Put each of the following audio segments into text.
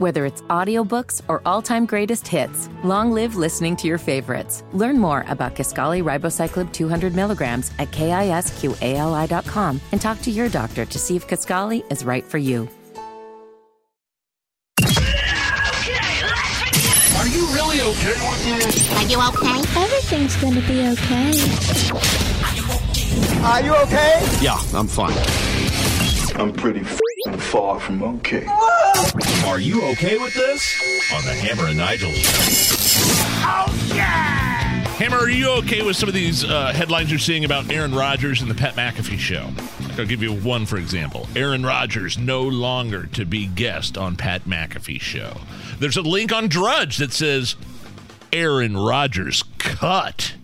Whether it's audiobooks or all-time greatest hits, long live listening to your favorites. Learn more about Kisqali Ribociclib 200 milligrams at kisqali.com and talk to your doctor to see if Kisqali is right for you. Are you really okay? Are you okay? Everything's gonna be okay. Are you okay? Yeah, I'm fine. I'm pretty f***ing far from okay. Are you okay with this? On the Hammer and Nigel show. Hammer, are you okay with some of these uh, headlines you're seeing about Aaron Rodgers and the Pat McAfee show? I'll give you one for example. Aaron Rodgers no longer to be guest on Pat McAfee show. There's a link on Drudge that says Aaron Rodgers cut.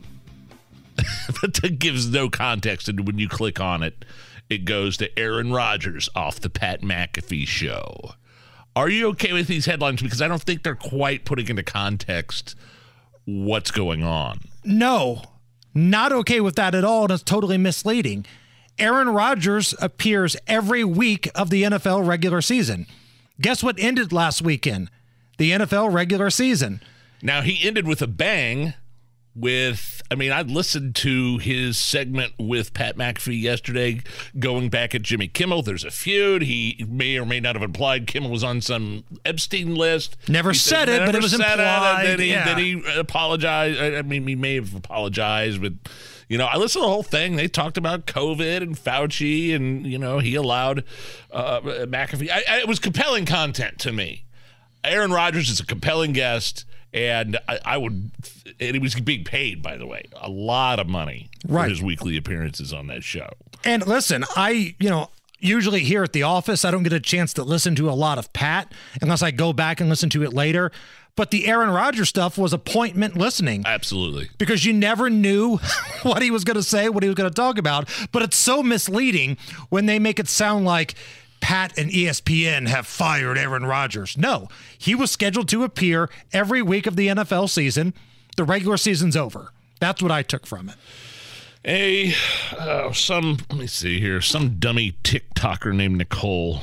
but that gives no context and when you click on it, it goes to Aaron Rodgers off the Pat McAfee show. Are you okay with these headlines? Because I don't think they're quite putting into context what's going on. No, not okay with that at all. And it's totally misleading. Aaron Rodgers appears every week of the NFL regular season. Guess what ended last weekend? The NFL regular season. Now he ended with a bang with I mean I listened to his segment with Pat McAfee yesterday going back at Jimmy Kimmel. There's a feud. He may or may not have implied Kimmel was on some Epstein list. Never He said it, but it was said implied, then he, yeah. then he apologized. I I mean he may have apologized but you know I listened to the whole thing. They talked about COVID and Fauci and you know he allowed uh, McAfee. I, I, it was compelling content to me. Aaron Rodgers is a compelling guest, and I, I would, and he was being paid, by the way, a lot of money for Right. his weekly appearances on that show. And listen, I, you know, usually here at the office, I don't get a chance to listen to a lot of Pat unless I go back and listen to it later. But the Aaron Rodgers stuff was appointment listening Absolutely. because you never knew what he was going to say, what he was going to talk about. But it's so misleading when they make it sound like Pat and ESPN have fired Aaron Rodgers. No, he was scheduled to appear every week of the NFL season. The regular season's over. That's what I took from it. A uh, some let me see here. Some dummy TikToker named Nicole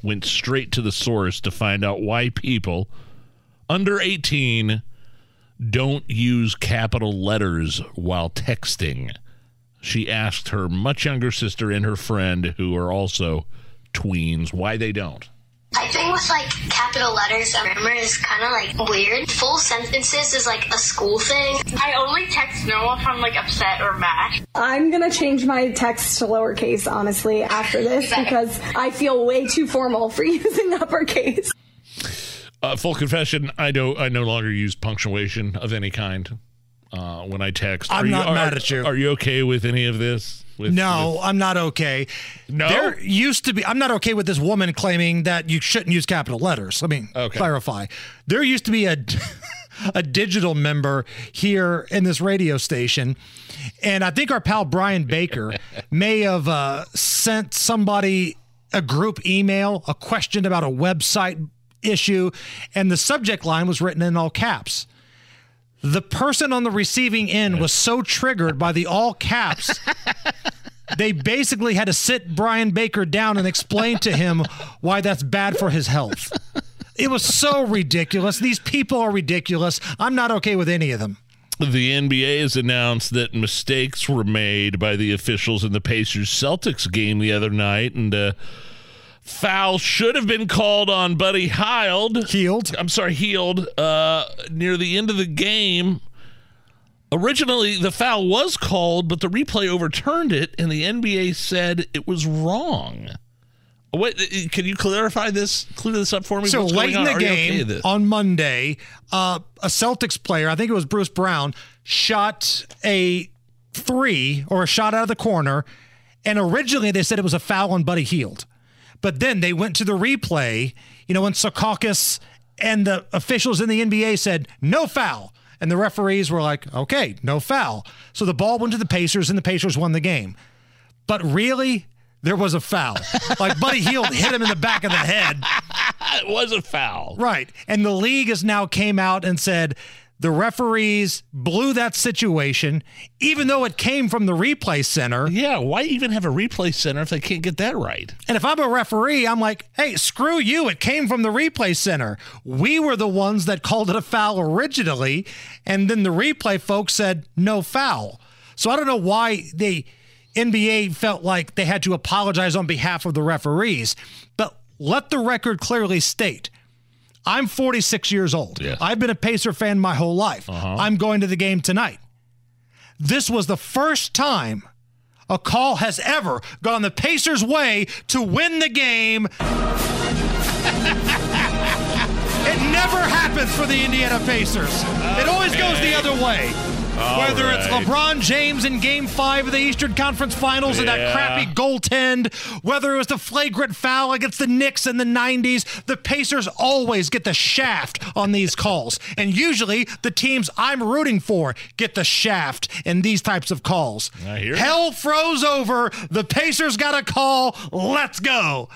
went straight to the source to find out why people under 18 don't use capital letters while texting. She asked her much younger sister and her friend, who are also tweens, why they don't. I think with like capital letters, grammar is kind of like weird. Full sentences is like a school thing. I only text Noah if I'm like upset or mad. I'm gonna change my text to lowercase, honestly, after this because I feel way too formal for using uppercase. Uh, full confession: I don't. I no longer use punctuation of any kind uh, when I text. I'm Are not are- mad at you. Are you okay with any of this? With, No, with- I'm not okay. No? There used to be, I'm not okay with this woman claiming that you shouldn't use capital letters. Let me Okay. clarify. There used to be a, a digital member here in this radio station. And I think our pal Brian Baker may have uh, sent somebody a group email, a question about a website issue, and the subject line was written in all caps. The person on the receiving end was so triggered by the all caps they basically had to sit Brian Baker down and explain to him why that's bad for his health. It was so ridiculous. These people are ridiculous. I'm not okay with any of them. the NBA has announced that mistakes were made by the officials in the Pacers Celtics game the other night, and uh, foul should have been called on Buddy Hield. Healed. I'm sorry, Healed. Uh, near the end of the game. Originally, the foul was called, but the replay overturned it, and the NBA said it was wrong. What? Can you clarify this? Clear this up for me. So What's late in the Are you okay game on Monday, uh, a Celtics player, I think it was Bruce Brown, shot a three or a shot out of the corner. And originally they said it was a foul on Buddy Hield. But then they went to the replay, you know, when Secaucus and the officials in the NBA said, no foul. And the referees were like, okay, no foul. So the ball went to the Pacers and the Pacers won the game. But really, there was a foul. Like Buddy Hield hit him in the back of the head. it was a foul. Right. And the league has now came out and said The referees blew that situation, even though it came from the replay center. Yeah, why even have a replay center if they can't get that right? And if I'm a referee, I'm like, hey, screw you. It came from the replay center. We were the ones that called it a foul originally. And then the replay folks said no foul. So I don't know why the NBA felt like they had to apologize on behalf of the referees. But let the record clearly state I'm 46 years old. Yes. I've been a Pacer fan my whole life. Uh-huh. I'm going to the game tonight. This was the first time a call has ever gone the Pacers' way to win the game. it never happens for the Indiana Pacers. It always goes the other way. All Whether it's. LeBron James in game five of the Eastern Conference Finals and that crappy goaltend, whether it was the flagrant foul against the Knicks in the 90s, the Pacers always get the shaft on these calls. And usually the teams I'm rooting for get the shaft in these types of calls. I hear you. Hell froze over. The Pacers got a call. Let's go.